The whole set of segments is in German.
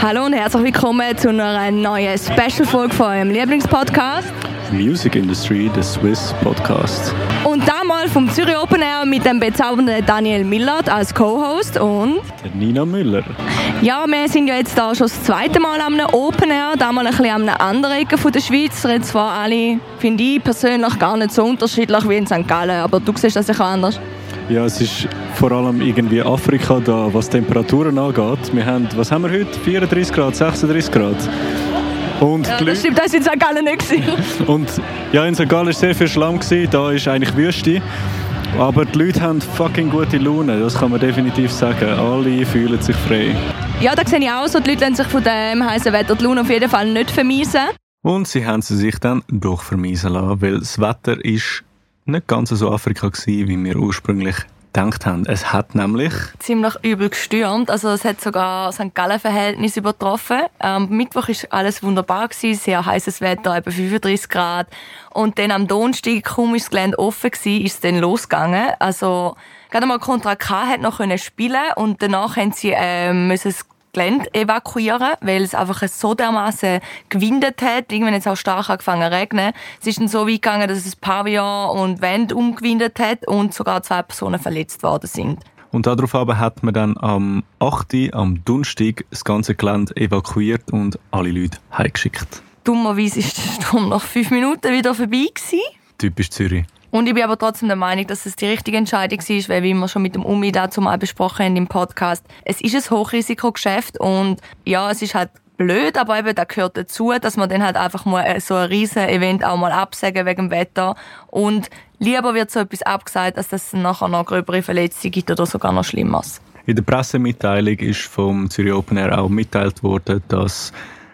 Hallo und herzlich willkommen zu einer neuen Special-Folge von eurem Lieblingspodcast. Music Industry, der Swiss Podcast. Und damals vom Zürich Open Air mit dem bezaubernden Daniel Millard als Co-Host und Der Nina Müller. ja, wir sind ja jetzt da schon das zweite Mal am Open Air, damals ein bisschen an einer anderen Ecke von der Schweiz. Jetzt zwar alle, finde ich persönlich gar nicht so unterschiedlich wie in St. Gallen, aber du siehst das sicher anders. Ja, es ist vor allem irgendwie Afrika da, was Temperaturen angeht. Wir haben, was haben wir heute? 34 Grad, 36 Grad. Und, Ja, das stimmt, das war in St. Gallen nicht. und ja, in St. Gallen war sehr viel Schlamm, gewesen, da ist eigentlich Wüste. Aber die Leute haben fucking gute Laune, das kann man definitiv sagen. Alle fühlen sich frei. Ja, da sehe ich auch so, die Leute lassen sich von dem heißen Wetter die Laune auf jeden Fall nicht vermiesen. Und sie haben sie sich dann doch vermiesen lassen, weil das Wetter ist nicht ganz so Afrika gewesen, wie wir ursprünglich gedacht haben. Es hat nämlich ziemlich übel gestürmt. Also es hat sogar St. Gallen Verhältnis übertroffen. Am Mittwoch ist alles wunderbar gewesen, sehr heißes Wetter, etwa 35 Grad. Und dann am Donnerstag, kaum ist das Gelände offen gewesen, ist es dann losgegangen. Also gerade mal Contra K hat noch spielen und danach haben sie äh, müssen Gelände evakuieren, weil es einfach so dermaßen gewindet hat. Irgendwann hat es auch stark angefangen zu regnen. Es ist dann so weit gegangen, dass es Pavillon und Wände umgewindet hat und sogar zwei Personen verletzt worden sind. Und darauf aber hat man dann am 8. am Donnerstag das ganze Gelände evakuiert und alle Leute heimgeschickt. Dummerweise ist der Sturm nach fünf Minuten wieder vorbei gewesen. Typisch Zürich. Und ich bin aber trotzdem der Meinung, dass es die richtige Entscheidung war, weil wie wir schon mit dem Umi dazu mal besprochen haben im Podcast, es ist ein Hochrisikogeschäft und ja, es ist halt blöd, aber eben, da gehört dazu, dass man dann halt einfach mal so ein riesen Event auch mal absagen wegen dem Wetter und lieber wird so etwas abgesagt, als dass es nachher noch gröbere Verletzungen gibt oder sogar noch Schlimmeres. In der Pressemitteilung ist vom Zürich Open Air auch mitteilt worden, dass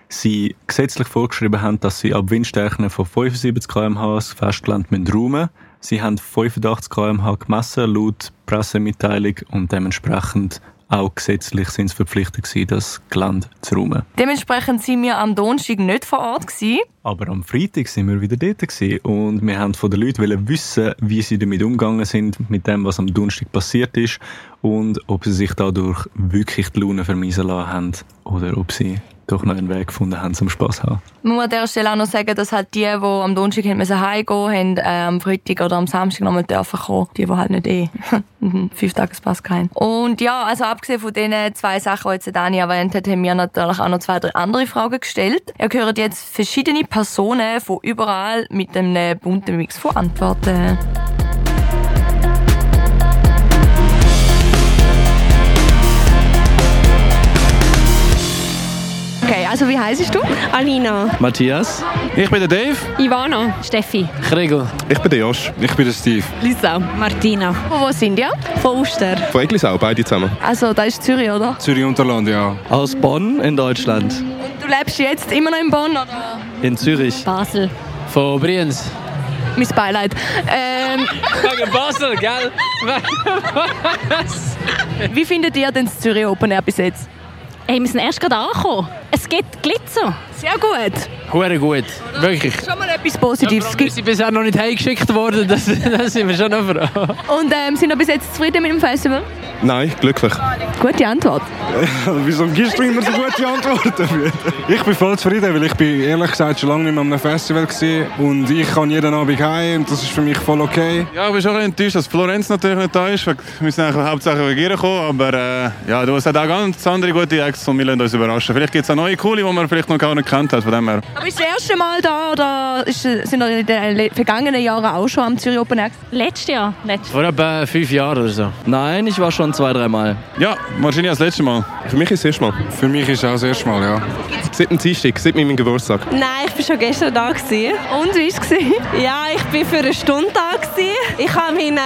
sie gesetzlich vorgeschrieben haben, dass sie ab Windstärken von 75 km/h das Festland räumen müssen. Sie haben 85 km/h gemessen, laut Pressemitteilung, und dementsprechend auch gesetzlich sind sie verpflichtet gewesen, das Gelände zu räumen. Dementsprechend sind wir am Donnerstag nicht vor Ort gewesen. Aber am Freitag sind wir wieder dort gewesen und wir haben von den Leuten wissen, wie sie damit umgegangen sind, mit dem, was am Donnerstag passiert ist und ob sie sich dadurch wirklich die Laune vermiesen lassen haben oder ob sie doch noch einen Weg gefunden haben zum Spass haben. Man muss an dieser Stelle auch noch sagen, dass halt die, die am Donnerstag müssen heimgehen haben, äh, am Freitag oder am Samstag nochmal dürfen. Die, die halt nicht eh einen Fünftagespass haben. Und ja, also abgesehen von diesen zwei Sachen, die jetzt Dani erwähnt hat, haben wir natürlich auch noch zwei, drei andere Fragen gestellt. Ihr hört jetzt verschiedene Personen von überall mit einem bunten Mix von Antworten. Okay, also wie heisst du? Alina. Matthias. Ich bin der Dave. Ivana. Steffi. Kriegel. Ich bin der Josh. Ich bin der Steve. Lisa. Martina. Von wo sind ihr? Von Uster. Von Eglisau, beide zusammen. Also, da ist Zürich, oder? Zürich Unterland, ja. Aus Bonn in Deutschland. Und du lebst jetzt immer noch in Bonn, oder? In Zürich. Basel. Von Brienz. Mein Beileid. Ähm, Wegen Basel, gell? wie findet ihr denn das Zürich Open Air bis jetzt? Hey, wir sind erst gerade angekommen. Es gibt Glitzer. Sehr gut. Hure gut. Wirklich. Schon mal etwas Positives. Wir sind bisher noch nicht heimgeschickt worden, das, das sind wir schon noch froh. Und ähm, sind ihr bis jetzt zufrieden mit dem Festival? Nein, glücklich. Gute Antwort. Wieso gibst du immer so gute Antworten? ich bin voll zufrieden, weil ich bin ehrlich gesagt schon lange nicht mehr einem Festival war. Und ich kann jeden Abend heim und das ist für mich voll okay. Ja, ich bin schon enttäuscht, dass Florenz natürlich nicht da ist. Wir müssen eigentlich hauptsächlich wegen ihr gekommen, aber äh, ja, du hast auch ganz andere gute Acts und wir lassen uns überraschen. Vielleicht gibt es auch neue coole, die man vielleicht noch gar nicht kennt hat, von dem her. Aber ist das erste Mal da oder ist, sind ihr in den vergangenen Jahren auch schon am Zürich Open Air? Letztes Jahr. Letztes Vor etwa fünf Jahren oder so. Nein, ich war schon zwei, dreimal. Ja, wahrscheinlich das letzte Mal. Für mich ist es das erste Mal. Für mich ist es auch das erste Mal, ja. Seit dem Dienstag, seit meinem Geburtstag. Nein, ich war schon gestern da. Gewesen. Und wie war es? Ja, ich war für eine Stunde da. Gewesen. Ich habe meinen,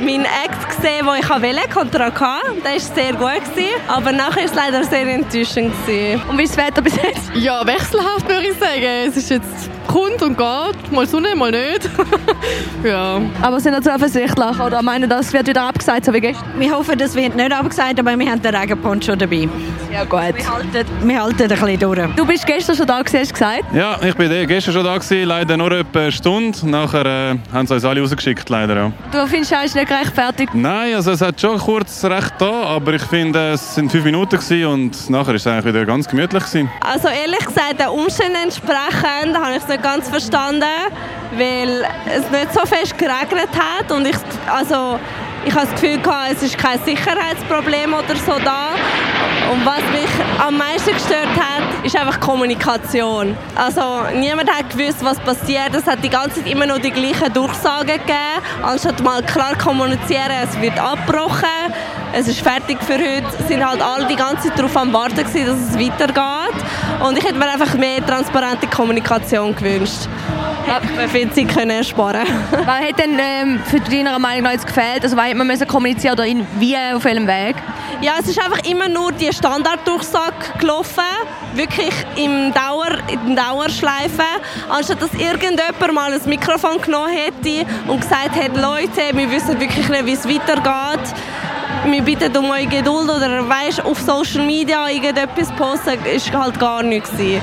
meinen Act gesehen, den ich wollte, Contra K. Der war sehr gut. Gewesen. Aber nachher war es leider sehr enttäuschend. Gewesen. Und wie ist bis jetzt? Ja, wechselhaft würde ich sagen. Es ist jetzt kommt und geht. Mal Sonne, mal nicht. ja. Aber sind ihr zuversichtlich oder meinen, das wird wieder abgesagt, so wie gestern? Wir hoffen, das wird nicht abgesagt, aber wir haben den Regenponcho dabei. Ja gut. Wir halten, wir halten ein bisschen durch. Du bist gestern schon da, gewesen, hast du gesagt? Ja, ich bin gestern schon da gewesen, leider nur etwa eine Stunde. Nachher äh, haben sie uns alle rausgeschickt, leider. Ja. Du findest, es ist nicht gerechtfertigt? Nein, also es hat schon kurz recht da, aber ich finde, es sind fünf Minuten gewesen und nachher ist es eigentlich wieder ganz gemütlich gewesen. Also ehrlich gesagt, den Umständen entsprechend habe ich es nicht ganz verstanden, weil es nicht so fest geregnet hat und ich, also ich habe das Gefühl gehabt, es ist kein Sicherheitsproblem oder so da. Und was mich am meisten gestört hat, ist einfach Kommunikation. Also niemand hat gewusst, was passiert. Es hat die ganze Zeit immer nur die gleichen Durchsagen gegeben, anstatt mal klar kommunizieren, es wird abgebrochen, es ist fertig für heute. Sind halt alle die ganze Zeit darauf am Warten gewesen, dass es weitergeht. Und ich hätte mir einfach mehr transparente Kommunikation gewünscht. Zeit können ersparen Was hat denn ähm, für deiner Meinung nach jetzt gefehlt? Also, was hätte man müssen kommunizieren oder in, wie, auf welchem Weg? Ja, es ist einfach immer nur die Standarddurchsage gelaufen, wirklich im Dauer, in Dauerschleife, anstatt dass irgendjemand mal ein Mikrofon genommen hätte und gesagt hätte, Leute, wir wissen wirklich nicht, wie es weitergeht. Wir bitten um eure Geduld oder weißt, auf Social Media irgendetwas posten, ist halt gar nichts gewesen.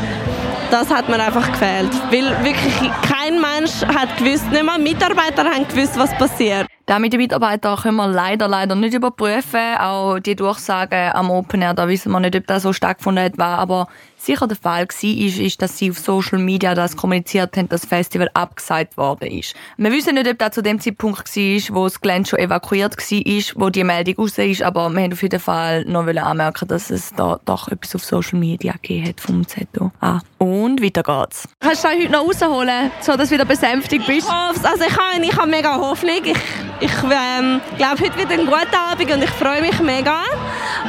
Das hat mir einfach gefehlt, weil wirklich kein Mensch hat gewusst, nicht mal Mitarbeiter haben gewusst, was passiert. Da mit den Mitarbeitern können wir leider, leider nicht überprüfen. Auch die Durchsagen am Open Air, da wissen wir nicht, ob das so stattgefunden hat, war aber sicher der Fall war, ist, ist, dass sie auf Social Media das kommuniziert haben, dass das Festival abgesagt worden ist. Wir wissen nicht, ob das zu dem Zeitpunkt war, wo das Gelände schon evakuiert war, wo die Meldung raus ist, aber wir haben auf jeden Fall noch anmerken, dass es da doch etwas auf Social Media gegeben hat vom ZO. Ah. Und weiter geht's. Kannst du das heute noch rausholen, so dass du wieder besänftigt bist? Ich hoffe Also ich habe, ich habe mega Hoffnung. Ich, ich ähm, glaube, heute wird ein guter Abend und ich freue mich mega.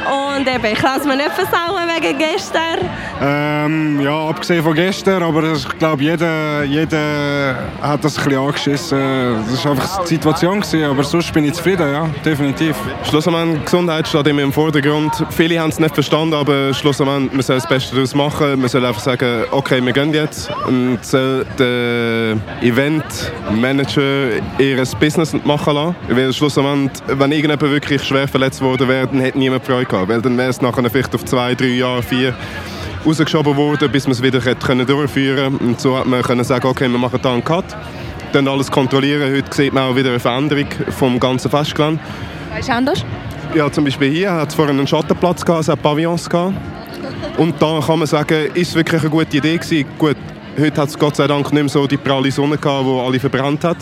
Und eben, ich lasse mir nicht versauen wegen gestern. Ähm, ja, abgesehen von gestern, aber ich glaube, jeder, jeder hat das ein bisschen angeschissen. Das war einfach die Situation, gewesen, aber sonst bin ich zufrieden, ja, definitiv. Schlussendlich, Gesundheit steht immer im Vordergrund. Viele haben es nicht verstanden, aber schlussendlich, man soll das Beste daraus machen. Man soll einfach sagen, okay, wir gehen jetzt. Und soll der Eventmanager ihr Business machen lassen. Weil schlussendlich, wenn irgendjemand wirklich schwer verletzt worden wäre, dann hätte niemand Freude gehabt. Weil dann wäre es nachher vielleicht auf zwei, drei Jahre, vier rausgeschoben worden, bis man es wieder können durchführen konnte. Und so hat man können sagen, okay, wir machen da einen Cut. Dann alles kontrollieren. Heute sieht man auch wieder eine Veränderung vom ganzen Festgelände. Was ist anders? Ja, zum Beispiel hier hat es vorhin einen Schattenplatz gehabt, es hat Pavillons gehabt. Und da kann man sagen, ist es wirklich eine gute Idee gewesen. Gut, heute hat es Gott sei Dank nicht mehr so die pralle Sonne gehabt, die alle verbrannt hat.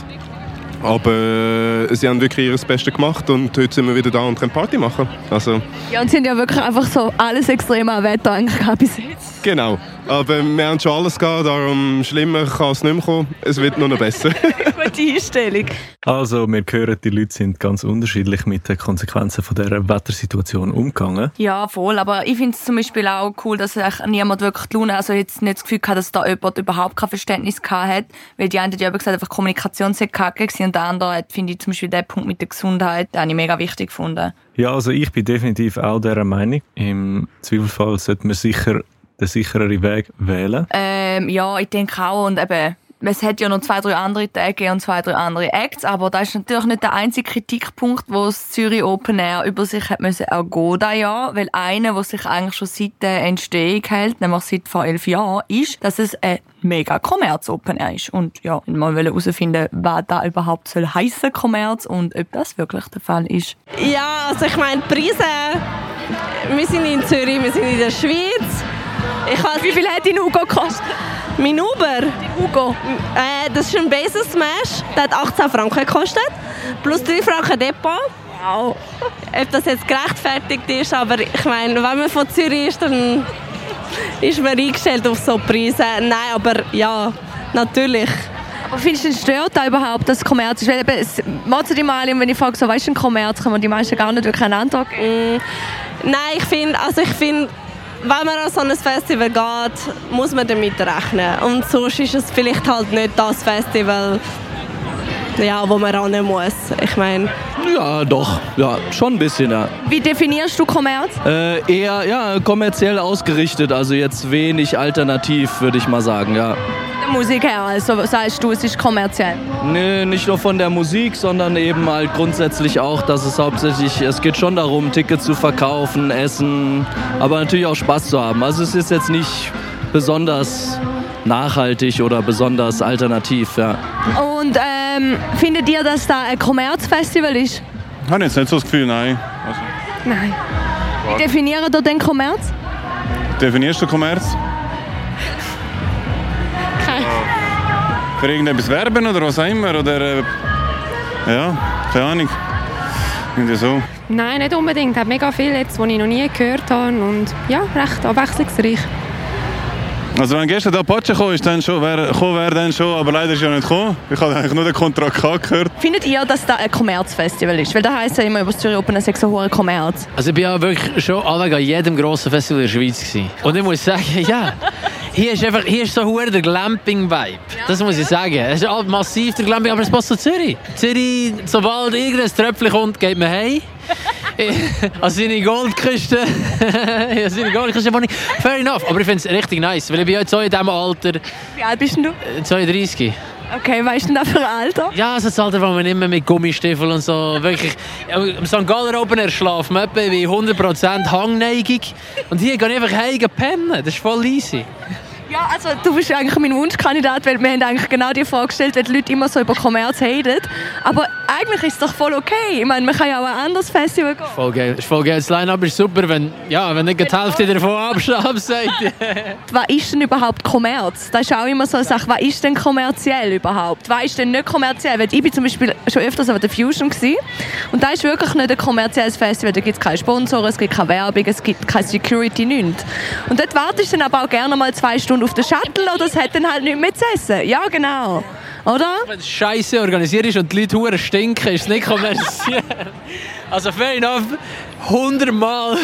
Aber äh, sie haben wirklich ihr Bestes gemacht und heute sind wir wieder da und können Party machen. Also, Ja, und sie haben ja wirklich einfach so alles extrem am Wetter eigentlich bis jetzt. genau. Aber wir haben schon alles gehabt, darum schlimmer kann es nicht mehr kommen. Es wird nur noch besser. Gute Einstellung. Also, wir hören, die Leute sind ganz unterschiedlich mit den Konsequenzen von dieser Wettersituation umgegangen. Ja, voll. Aber ich finde es zum Beispiel auch cool, dass sich niemand wirklich die Laune, also jetzt nicht das Gefühl hat, dass da jemand überhaupt kein Verständnis hat. Weil die einen haben ja gesagt, einfach Kommunikation sei kacke gewesen. Und der andere hat, finde ich, zum Beispiel den Punkt mit der Gesundheit, den habe ich mega wichtig gefunden. Ja, also ich bin definitiv auch dieser Meinung. Im Zweifelsfall sollte man sicher den sichereren Weg wählen. Ähm, ja, ich denke auch. Und eben, es hat ja noch zwei, drei andere Tage und zwei, drei andere Acts, aber das ist natürlich nicht der einzige Kritikpunkt, wo das Zürich Open Air über sich hat müssen ergehen das Jahr, weil einer, der sich eigentlich schon seit der Entstehung hält, nämlich seit vor elf Jahren, ist, dass es ein mega Kommerz Open Air ist. Und ja, wir wollen herausfinden, was da überhaupt soll heissen Kommerz und ob das wirklich der Fall ist. Ja, also ich meine, die Preise, wir sind in Zürich, wir sind in der Schweiz. Ich has, Wie viel hat dein Hugo gekostet? mein Uber, Hugo? äh, das ist ein Basis Smash, der hat 18 Franken gekostet, plus 3 Franken Depot. Wow. Ob das jetzt gerechtfertigt ist, aber ich meine, wenn man von Zürich ist, dann ist man eingestellt auf so Preise. Nein, aber ja, natürlich. Aber findest du, stört da überhaupt, dass es Kommerz ist? Weil eben, es die mal, wenn ich frage, so, weißt du, ein Kommerz, können wir die meisten gar nicht wirklich eine Antwort geben. Mm, Nein, ich finde, also ich finde, wenn man an so ein Festival geht, muss man damit rechnen. Und sonst ist es vielleicht halt nicht das Festival, ja, wo man ran muss. Ich meine... Ja, doch. Ja, schon ein bisschen, ja. Wie definierst du Kommerz? Äh, eher ja, kommerziell ausgerichtet, also jetzt wenig alternativ, würde ich mal sagen, ja. Musik her, also sagst du, es ist kommerziell? Nee, nicht nur von der Musik, sondern eben halt grundsätzlich auch, dass es hauptsächlich, es geht schon darum, Tickets zu verkaufen, essen, aber natürlich auch Spaß zu haben. Also es ist jetzt nicht besonders nachhaltig oder besonders alternativ, ja. Und ähm, findet ihr, dass da ein Kommerzfestival ist? Ich habe jetzt nicht so das Gefühl, nein. Also, Nein. Wie definieren ihr den Kommerz? definierst du Kommerz? Für irgendetwas werben oder was auch immer? Oder, äh, ja, keine Ahnung. Irgendwie so. Nein, nicht unbedingt. Es hat mega viel jetzt, was ich noch nie gehört habe und ja, recht abwechslungsreich. Also wenn gestern der Apache gekommen ist, dann schon, wär, wäre dann schon, aber leider ist er ja nicht gekommen. Ich habe eigentlich nur den Kontrakt gehört. Findet ihr, dass da ein Kommerzfestival ist? Weil da heisst ja immer über das Zürich Open, sei so hoher Kommerz. Also ich bin ja wirklich schon alle an jedem grossen Festival in der Schweiz gewesen. Und ich muss sagen, ja, hier ist einfach, hier ist so hure der Glamping-Vibe. Das muss ich sagen. Es ist all massiv der Glamping, aber es passt zu Zürich. Zürich, sobald irgendein Tröpfchen kommt, geht man heim. An seine Goldküste. An seine Goldküste wohne. Fair enough, aber ich finde es richtig nice, weil ich bin jetzt so in diesem Alter, Wie alt bist du? äh, 32. Okay, weißt du denn für Alter? Ja, also das Alter, wo man immer mit Gummistiefeln und so wirklich... Am St. Galler Open Air schlafen wir etwa bei 100% Hangneigung. Und hier gehe ich einfach heim pennen. Das ist voll easy. Ja, also du bist eigentlich mein Wunschkandidat, weil wir haben eigentlich genau die Frage gestellt, weil die Leute immer so über Kommerz reden. Aber eigentlich ist es doch voll okay. Ich meine, man kann ja auch ein anderes Festival gehen. Voll geil. Ist voll geil. Das Line-Up ist super, wenn, ja, wenn nicht die Hälfte davon abs- absagt. Was ist denn überhaupt Kommerz? Das ist auch immer so eine Sache, was ist denn kommerziell überhaupt? Was ist denn nicht kommerziell? Weil ich bin zum Beispiel schon öfters auf der Fusion gewesen, und da ist wirklich nicht ein kommerzielles Festival. Da gibt es keine Sponsoren, es gibt keine Werbung, es gibt keine Security, nichts. Und dort wartest du dann aber auch gerne mal zwei Stunden auf den Shuttle oder es hat dann halt nichts mehr zu essen. Ja, genau. Oder? Wenn es scheiße organisiert ist und die Leute hure stinken, ist es nicht kommerziell. Also fair enough, hundertmal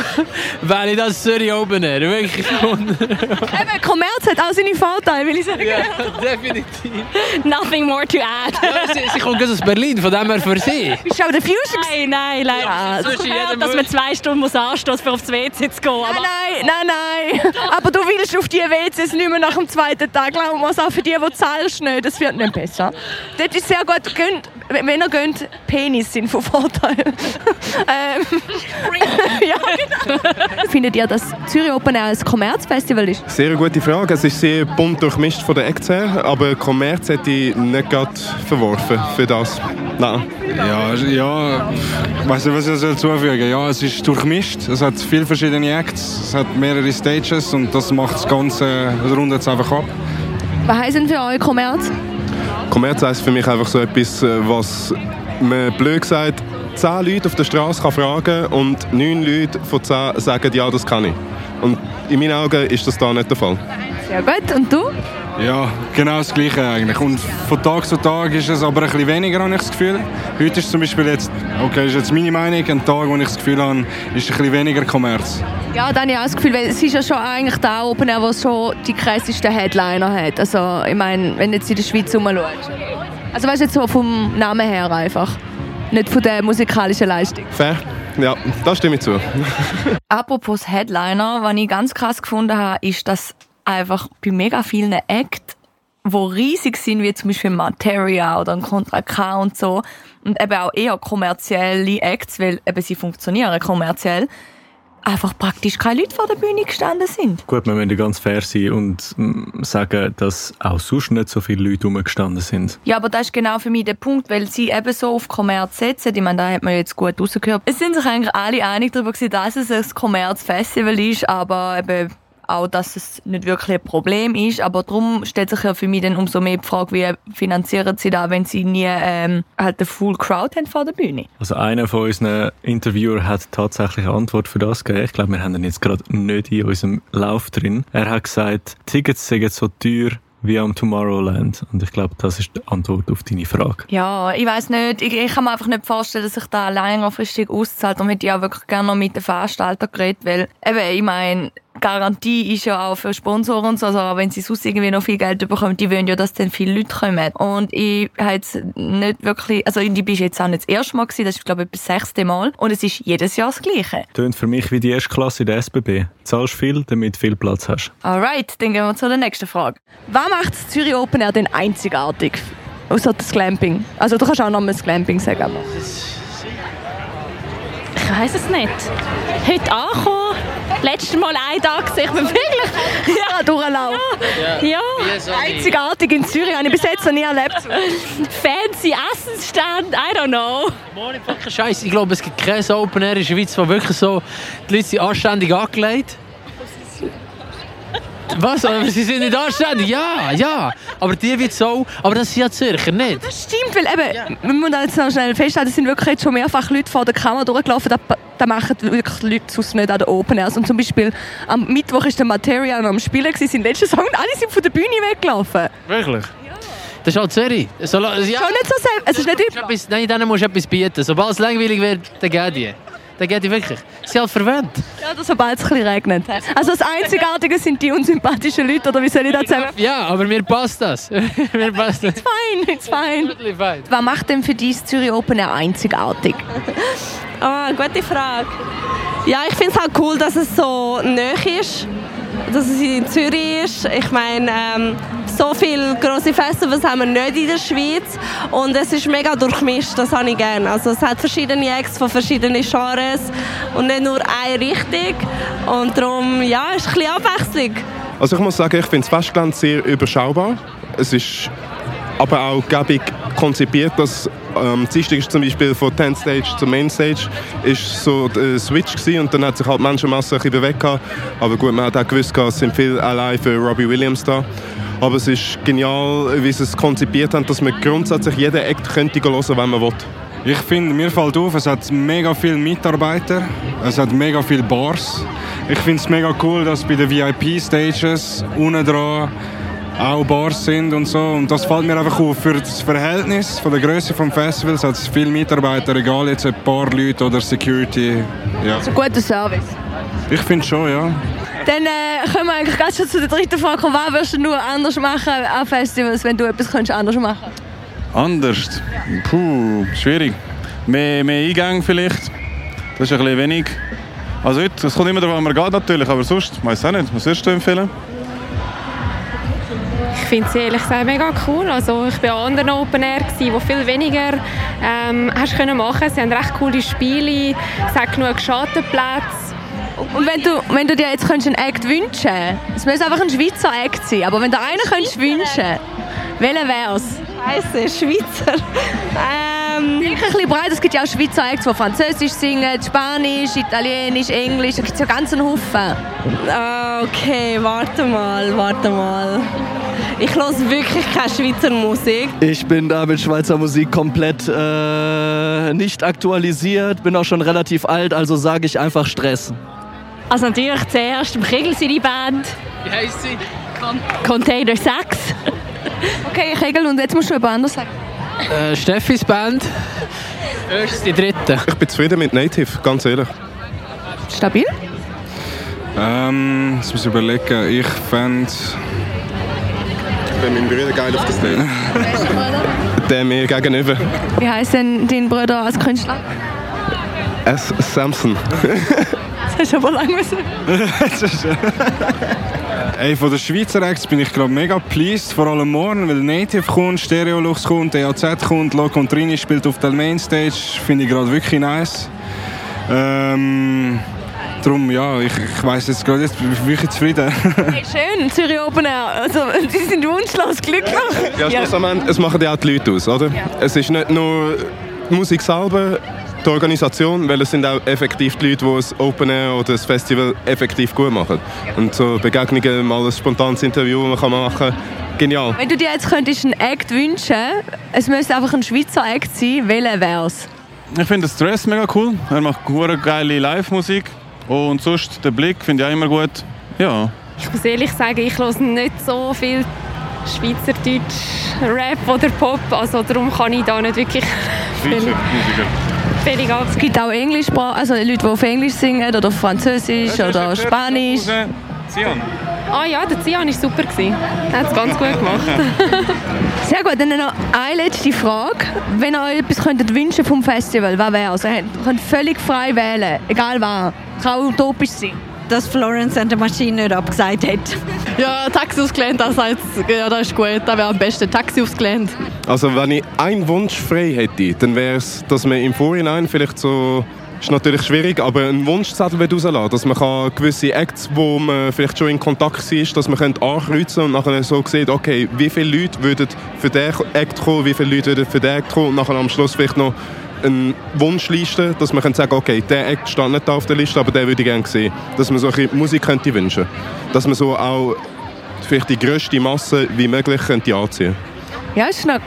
wähle ich das Zürich Open Air. Wirklich Eben, Kommerz hat auch seine Vorteile, will ich sagen. Ja, definitiv. Nothing more to add. Ja, sie, sie kommt aus Berlin, von dem her für sie. Bist du auch der Fusion? Nein, nein, leider. Ja, gehört, jedem dass man zwei Stunden muss anstehen, um aufs WC zu gehen. Nein, Aber nein, nein, nein. Aber willst auf die WCs nicht mehr nach dem zweiten Tag. Glaub mir, auch für die, die zahlst, nicht. Das wird nicht besser. Dort ist sehr gut, gönnt, wenn ihr gönnt, Penis sind von Vorteil. ähm, ja, genau. Findet ihr, dass Zürich Open Air ein Kommerzfestival ist? Sehr gute Frage. Es ist sehr bunt durchmischt von den Acts her, aber Kommerz hätte ich nicht gerade verworfen für das. Nein. Ja, ja, ich weiß nicht, was ich dazu zufügen soll. Ja, es ist durchmischt. Es hat viele verschiedene Acts, es hat mehrere Stages und das macht das Ganze, rundet es einfach ab. Was heisst denn für euch Kommerz? Kommerz heisst für mich einfach so etwas, äh, was man blöd gesagt zehn Leute auf der Straße kann fragen und neun Leute von zehn sagen, ja, das kann ich. Und in meinen Augen ist das da nicht der Fall. Sehr gut. Und du? Ja, genau das Gleiche eigentlich. Und von Tag zu Tag ist es aber ein bisschen weniger, habe ich das Gefühl. Heute ist zum Beispiel jetzt, okay, ist jetzt meine Meinung, ein Tag, wo ich das Gefühl habe, ist ein bisschen weniger Kommerz. Ja, dann habe ich auch das Gefühl, weil es ist ja schon eigentlich der Open Air, der schon die krassesten Headliner hat. Also, ich meine, wenn du jetzt in der Schweiz rumschaust. Also, weißt du, jetzt so vom Namen her einfach. Nicht von der musikalischen Leistung. Fair? Ja, da stimme ich zu. Apropos Headliner, was ich ganz krass gefunden habe, ist, dass einfach bei mega vielen Acts, die riesig sind, wie zum Beispiel Materia oder ein Contra K und so, und eben auch eher kommerzielle Acts, weil eben sie funktionieren kommerziell, einfach praktisch keine Leute vor der Bühne gestanden sind. Gut, wir müssen ganz fair sein und mm, sagen, dass auch sonst nicht so viele Leute rumgestanden sind. Ja, aber das ist genau für mich der Punkt, weil sie eben so auf Kommerz setzen. Ich meine, da hat man jetzt gut rausgehört. Es sind sich eigentlich alle einig darüber gewesen, dass es ein Kommerzfestival ist, aber eben auch, dass es nicht wirklich ein Problem ist. Aber darum stellt sich ja für mich dann umso mehr die Frage, wie finanzieren sie da, wenn sie nie ähm, halt eine Full Crowd haben vor der Bühne. Also einer von unseren Interviewer hat tatsächlich eine Antwort für das gegeben. Ich glaube, wir haben ihn jetzt gerade nicht in unserem Lauf drin. Er hat gesagt, Tickets sind so teuer wie am Tomorrowland. Und ich glaube, das ist die Antwort auf deine Frage. Ja, ich weiß nicht. Ich, ich kann mir einfach nicht vorstellen, dass sich da längerfristig auszahlt. Und hätte ich auch wirklich gerne noch mit den Veranstaltern geredet, weil eben, ich meine, Garantie ist ja auch für Sponsoren und so, also auch wenn sie sonst irgendwie noch viel Geld bekommen, die wollen ja, dass dann viele Leute kommen. Und ich habe jetzt nicht wirklich, also in die bist jetzt auch nicht das erste Mal gewesen, das ist glaube ich das sechste Mal. Und es ist jedes Jahr das Gleiche. Tönt für mich wie die erste Klasse in der SBB. Zahlst viel, damit du viel Platz hast. Alright, dann gehen wir zu der nächsten Frage. Was macht das Zürich Open Air denn einzigartig? Außer das Glamping. Also du kannst auch noch mal das Glamping sagen. Ich weiß es nicht. Heute angekommen, letztes Mal einen Tag gesehen, ich bin wirklich ja, durchlaufen. Ja. ja. Einzigartig in Zürich, habe ich bis jetzt noch nie erlebt. Fancy Essensstand, I don't know. Scheiße, ich glaube, es gibt kein Open Air in der Schweiz, wo wirklich so die Leute sind anständig angelegt. Was? Aber sie sind nicht anständig? Ja, ja. Aber die wird so. Aber das sind ja Zürcher nicht. Das stimmt, weil eben, wir müssen jetzt noch schnell festhalten, es sind wirklich jetzt schon mehrfach Leute vor der Kamera durchgelaufen. Da, machen wirklich Leute sonst nicht an der Open Airs. Und zum Beispiel am Mittwoch ist der Material am Spielen gewesen, sein letzter Song und alle sind von der Bühne weggelaufen. Wirklich? Das ist halt Zürich. So, ja. Schon nicht so sehr, es ist nicht übel. Nein, denen musst du etwas bieten. Sobald es langweilig wird, dann geht die. Dann geht die wirklich. Sie halt verwöhnt. Ja, oder sobald es ein bisschen regnet. Also das Einzigartige sind die unsympathischen Leute, oder wie soll ich das sagen? Ja, aber mir passt das. mir passt das. It's fine, it's fine. fine. Was macht denn für dich das Zürich Open Air einzigartig? Ah, gute Frage. Ja, ich finde es halt cool, dass es so nah ist. Dass es in Zürich ist. Ich meine, ähm, so viele grosse Festivals haben wir nicht in der Schweiz. Und es ist mega durchmischt, das habe ich gerne. Also es hat verschiedene Acts von verschiedenen Genres und nicht nur eine Richtung. Und darum, ja, ist ein bisschen Abwechslung. Also ich muss sagen, ich finde das Festgelände sehr überschaubar. Es ist aber auch gäbig konzipiert, dass ähm, Dienstag ist zum Beispiel von 10 Stage zur Main Stage ist so der Switch gewesen, und dann hat sich halt Menschenmasse ein bisschen bewegt. Aber gut, man hat auch gewusst, es sind viele allein für Robbie Williams da. Aber es ist genial, wie sie es konzipiert haben, dass man grundsätzlich jeden Act könnte hören, wenn man will. Ich finde, mir fällt auf, es hat mega viele Mitarbeiter, es hat mega viele Bars. Ich finde es mega cool, dass bei den VIP-Stages unten dran auch Bars sind und so. Und das fällt mir einfach auf. Für das Verhältnis von der Größe des Festivals hat es viele Mitarbeiter, egal jetzt ein paar Leute oder Security. Ja. Das ist ein guter Service. Ich finde schon, ja. Dann äh, können wir eigentlich ganz schon zu der dritten Frage kommen. Was würdest du nur anders machen an Festivals, wenn du etwas könntest anders machen Anders? Puh, schwierig. Mehr, mehr Eingänge vielleicht. Das ist ein bisschen wenig. Also heute, es kommt immer darauf an, man geht natürlich, aber sonst, weiß ich auch nicht. Was würdest du empfehlen? Ich finde sie ehrlich gesagt mega cool. Also ich war an anderen Open Air, die viel weniger ähm, hast können machen. Sie haben recht coole Spiele, es hat genug Schattenplätze. Und wenn du, wenn du dir jetzt einen Act wünschen es müsste einfach ein Schweizer Act sein, aber wenn du einen könntest wünschen welcher wäre es? Scheiße, Schweizer. Ähm, Denk ein bisschen breit, es gibt ja auch Schweizer Acts, die Französisch singen, Spanisch, Italienisch, Englisch, da gibt es ja ganz einen Haufen. Okay, warte mal, warte mal. Ich höre wirklich keine Schweizer Musik. Ich bin da mit Schweizer Musik komplett äh, nicht aktualisiert, bin auch schon relativ alt, also sage ich einfach Stress. Also natürlich zuerst im Kegel seine Band. Wie heisst sie? Con Container 6. okay, Kegel, und jetzt musst du etwas anderes sagen. Äh, Steffis Band. Erst die dritte. Ich bin zufrieden mit Native, ganz ehrlich. Stabil? Ähm, jetzt muss ich überlegen. Ich fände... Ich bin meinem Bruder geil auf das Ding. Der mir gegenüber. Wie heisst denn dein Bruder als Künstler? S. Samson. das hast du aber lange müssen. Ey, von den Schweizer Acts bin ich glaube mega pleased, vor allem morgen, weil Native kommt, Stereolux kommt, EAZ kommt, Loco und Trini spielt auf der Mainstage, finde ich gerade wirklich nice. Ähm, darum, ja, ich, ich weiss jetzt gerade, jetzt bin ich zufrieden. hey, schön, Zürich Open Air, also die sind wunschlos glücklich. Ja, schlussendlich, es machen ja auch die Leute aus, oder? Ja. Es ist nicht nur die Musik selber, die Organisation, weil es sind auch effektiv die Leute, die das Open Air oder das Festival effektiv gut machen. Und so Begegnungen, mal ein spontanes Interview, das man machen kann, genial. Wenn du dir jetzt könntest einen Act wünschen, es müsste einfach ein Schweizer Act sein, welcher wäre es? Ich finde Stress mega cool. Er macht eine geile Live-Musik. Und sonst, den Blick finde ich auch immer gut. Ja. Ich muss ehrlich sagen, ich höre nicht so viel Schweizerdeutsch, Rap oder Pop. Also darum kann ich da nicht wirklich viel... Es gibt auch Englisch, also Leute, die auf Englisch singen oder auf Französisch oder Spanisch. Zion. Ah ja, der Zion war super. Er hat es ganz gut gemacht. Sehr gut, dann noch eine letzte Frage. Wenn ihr euch etwas könntet wünschen vom Festival, was wäre es? Also, ihr könnt völlig frei wählen, egal was. Kann auch utopisch sein. Dass Florence and the Machine nicht abgesagt hat. Ja, Taxi aufs Gelände, das, heißt, ja, das ist gut. Das wäre am besten. Taxi aufs Gelände. Also wenn ich einen Wunsch frei hätte, dann wäre es, dass man im Vorhinein vielleicht so ist natürlich schwierig, aber einen Wunschzettel rauslassen dass man kann gewisse Acts, wo man vielleicht schon in Kontakt ist, dass man könnte ankreuzen und nachher so sieht, okay, wie viele Leute würden für diesen Act kommen, wie viele Leute würden für diesen Act kommen und nachher am Schluss vielleicht noch eine Wunschliste, dass man kann sagen okay, der Act steht nicht auf der Liste, aber den würde ich gerne sehen. Dass man so ein bisschen Musik könnte wünschen. Dass man so auch vielleicht die grösste Masse wie möglich könnte anziehen Ja, das ist noch,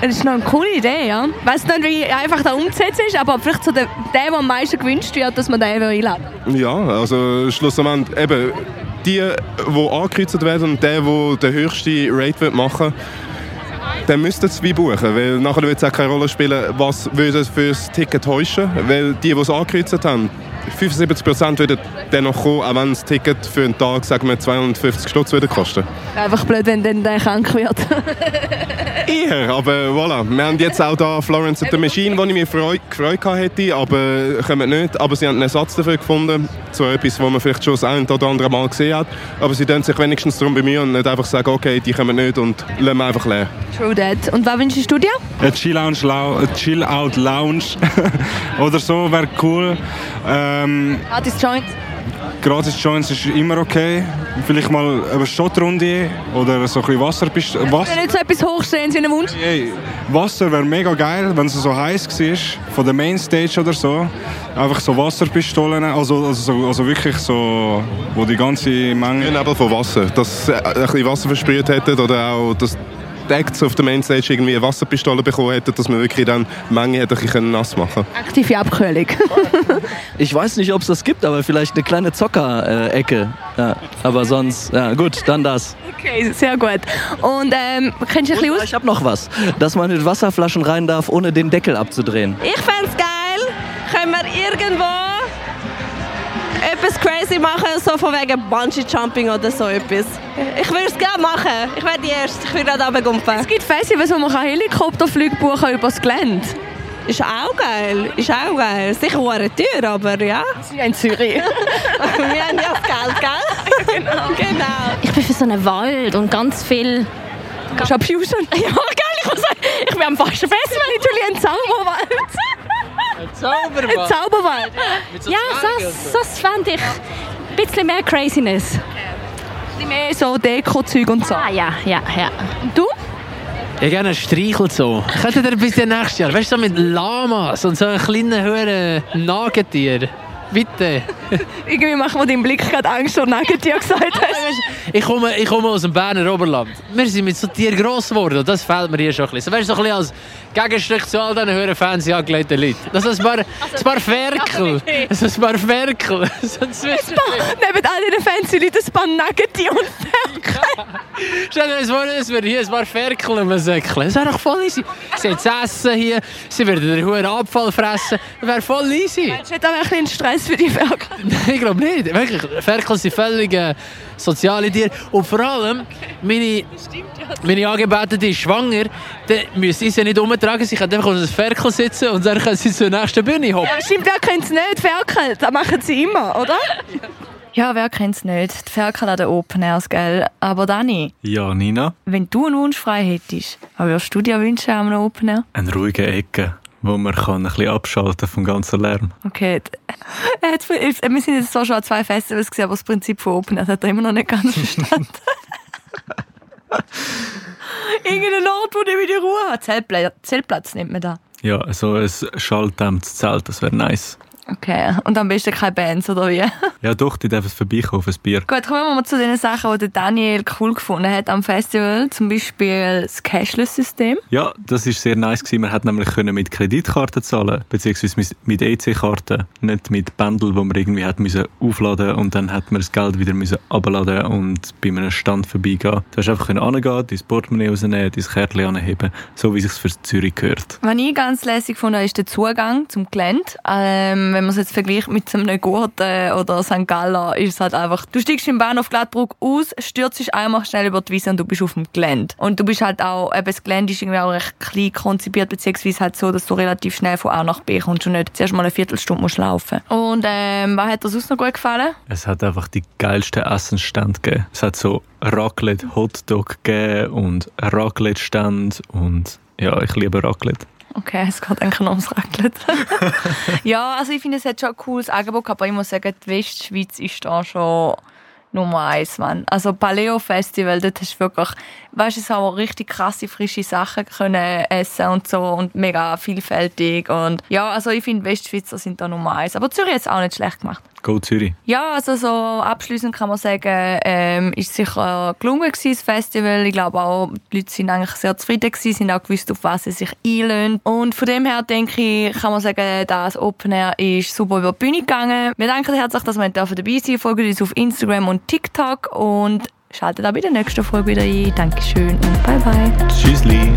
das ist eine coole Idee, ja. Ich weiss nicht, wie einfach da umzusetzen ist, aber vielleicht so der, der, der am meisten gewünscht wird, dass man den einladen Ja, also schlussendlich eben die, die angekreuzt werden und der, der den höchsten Rate machen will, dann müssten sie wie buchen, weil nachher wird es auch keine Rolle spielen, was würde für das Ticket täuschen, weil die, die es angekreuzt haben, 75% würden dann noch kommen, auch wenn das Ticket für einen Tag, sagen wir, 250 Stutz würde kosten. Einfach blöd, wenn dann der krank wird. Eher, aber voilà. Wir haben jetzt auch da Florence and the Machine, wo ich mir Freude, gefreut hätte, aber kommen nicht. Aber sie haben einen Ersatz dafür gefunden, so etwas, was man vielleicht schon das ein oder andere Mal gesehen hat. Aber sie tun sich wenigstens darum bemühen und nicht einfach sagen, okay, die kommen nicht und lassen wir einfach leer. True that. Und was wünschst du dir? Eine Chill-Out Chill Lounge oder so wäre cool. Ähm, Gratis Joints? Gratis Joints ist immer okay. Vielleicht mal eine Shotrunde oder so ein bisschen Wasserpistole. Was? Wenn nicht so etwas hochstehen, Sie einen Wunsch? Hey, Wasser wäre mega geil, wenn es so heiß war, von der Mainstage oder so. Einfach so Wasserpistolen, also, also, also wirklich so, wo die ganze Menge... Nebel von Wasser, dass ein bisschen Wasser versprüht hätten oder auch, dass Acts auf der Mainstage irgendwie eine Wasserpistole bekommen hätten, dass man wirklich dann Menge hätte ich nass machen Aktive Abkühlung. ich weiß nicht, ob es das gibt, aber vielleicht eine kleine Zocker-Ecke. Ja, aber sonst, ja gut, dann das. Okay, sehr gut. Und ähm, kennst du ein bisschen Ich habe noch was, dass man mit Wasserflaschen rein darf, ohne den Deckel abzudrehen. Ich fände es geil, können wir irgendwo etwas crazy machen, so von wegen Bungee Jumping oder so etwas. Ich würde es gerne machen. Ich werde die Erste. Ich will gerade runtergumpen. Es gibt Festivals, wo man Helikopterflüge buchen kann über das Gelände. Ist auch geil. Ist auch geil. Sicher eine teuer, aber ja. Sie in Zürich. Wir haben ja das Geld, gell? genau. genau. Ich bin für so einen Wald und ganz viel... Schabuschen? Ja, geil. Ich, muss sagen, ich bin am falschen Festival natürlich ein Zauberwald. Ein Zauberwald? Ein Zauberwald. So ja, das, das fände ich ein bisschen mehr Craziness. Ein bisschen mehr so Deko-Zeug und so. Ah, ja, ja, ja. Und du? Ja, gerne Streichel so. Könntet ihr bis nächstes Jahr, weißt du, so mit Lamas und so einen kleinen, höheren Nagetier. Bitte. Irgendwie macht mir dein Blick gerade Angst, und Nagetier gesagt hast. ich, komme, ich komme aus dem Berner Oberland. Wir sind mit so Tieren gross geworden und das fehlt mir hier schon ein bisschen. So, weißt du, so ein bisschen als Gegenstück zu all diesen höheren fancy angelegten Leuten. Das ist ein paar, ein paar Ferkel. Das ist ein paar Ferkel. Neben all diesen fancy Leuten ein paar Nagetier und Ferkel. Stell dir vor, es würden hier ein paar Ferkel im Säckchen. Das wäre doch voll easy. Sie haben essen hier, sie würden den hohen Abfall fressen. Das wäre voll easy. Meinst du auch ein bisschen Stress für die Ferkel? Nein, ich glaube nicht. Wirklich, Ferkel sind völlig äh, soziale Tiere. Und vor allem, meine, meine Angebetete ist schwanger, dann müssen sie sie nicht umtragen. Sie können einfach auf einem Ferkel sitzen und dann können sie zur nächsten Bühne hoppen. Ja, stimmt, wer kennt es nicht? Ferkel, das machen sie immer, oder? Ja, wer kennt es nicht? Die Ferkel an den Open Airs, gell? Aber Dani, Ja, Nina? wenn du einen Wunsch frei hättest, was würdest du dir wünschen an einem Open Air? Eine ruhige Ecke, wo man kann ein bisschen abschalten vom ganzen Lärm. Okay. Er hat, wir sind jetzt zwar schon an zwei Festivals gesehen, aber das Prinzip von Open Air hat er immer noch nicht ganz verstanden. Irgendein Ort, wo der wieder Ruhe hat. Zeltplatz, Zeltplatz nimmt man da. Ja, so ein schalldämmtes Zelt, das wäre nice. Okay. Und am besten keine Bands, oder wie? Ja doch, die dürfen vorbeikommen auf ein Bier. Gut, kommen wir mal zu den Sachen, die der Daniel cool gefunden hat am Festival. Zum Beispiel das Cashless-System. Ja, das ist sehr nice gewesen. Man hat nämlich können mit Kreditkarten zahlen, beziehungsweise mit- EC-Karten, nicht mit Bändel, wo man irgendwie hat müssen aufladen und dann hat man das Geld wieder müssen abladen und bei einem Stand vorbeigehen. Du hast einfach angehen, dein Portemonnaie rausnehmen, dein Kärtchen anheben, so wie es sich für Zürich gehört. Was ich ganz lässig fand, ist der Zugang zum Gelände. Ähm, wenn man es jetzt vergleicht mit einem Gurten oder St. Gallen, ist es halt einfach, du steigst im Bahnhof Gladbruck aus, stürzt einmal schnell über die Wiese und du bist auf dem Gelände. Und du bist halt auch, eben das Gelände ist irgendwie auch recht klein konzipiert, beziehungsweise halt so, dass du relativ schnell von A nach B kommst und nicht zuerst mal eine Viertelstunde musst laufen. Und ähm, was hat dir sonst noch gut gefallen? Es hat einfach die geilsten Essensstände gegeben. Es hat so Raclette Hotdog gegeben und Raclette-Stand und ja, ich liebe Raclette. Okay, es geht eigentlich noch ums Raclette. ja, also ich finde, es hat schon ein cooles Angebot, aber ich muss sagen, die Westschweiz ist da schon Nummer eins, Mann. Also Paleo Festival, dort hast du wirklich, weißt du, es haben richtig krasse, frische Sachen können essen und so und mega vielfältig und ja, also ich finde Westschweizer sind da Nummer eins. Aber Zürich hat es auch nicht schlecht gemacht. Go Zürich. Ja, also so abschließend kann man sagen, ähm, ist sicher gelungen gewesen, das Festival. Ich glaube auch, die Leute sind eigentlich sehr zufrieden gewesen, sind auch gewusst, auf was sie sich einlösen. Und von dem her denke ich, kann man sagen, das Open Air ist super über die Bühne gegangen. Wir danken herzlich, dass wir dabei sein dürfen. Folgt uns auf Instagram und TikTok und schaltet auch bei der nächsten Folge wieder ein. Dankeschön und bye bye. Tschüssli.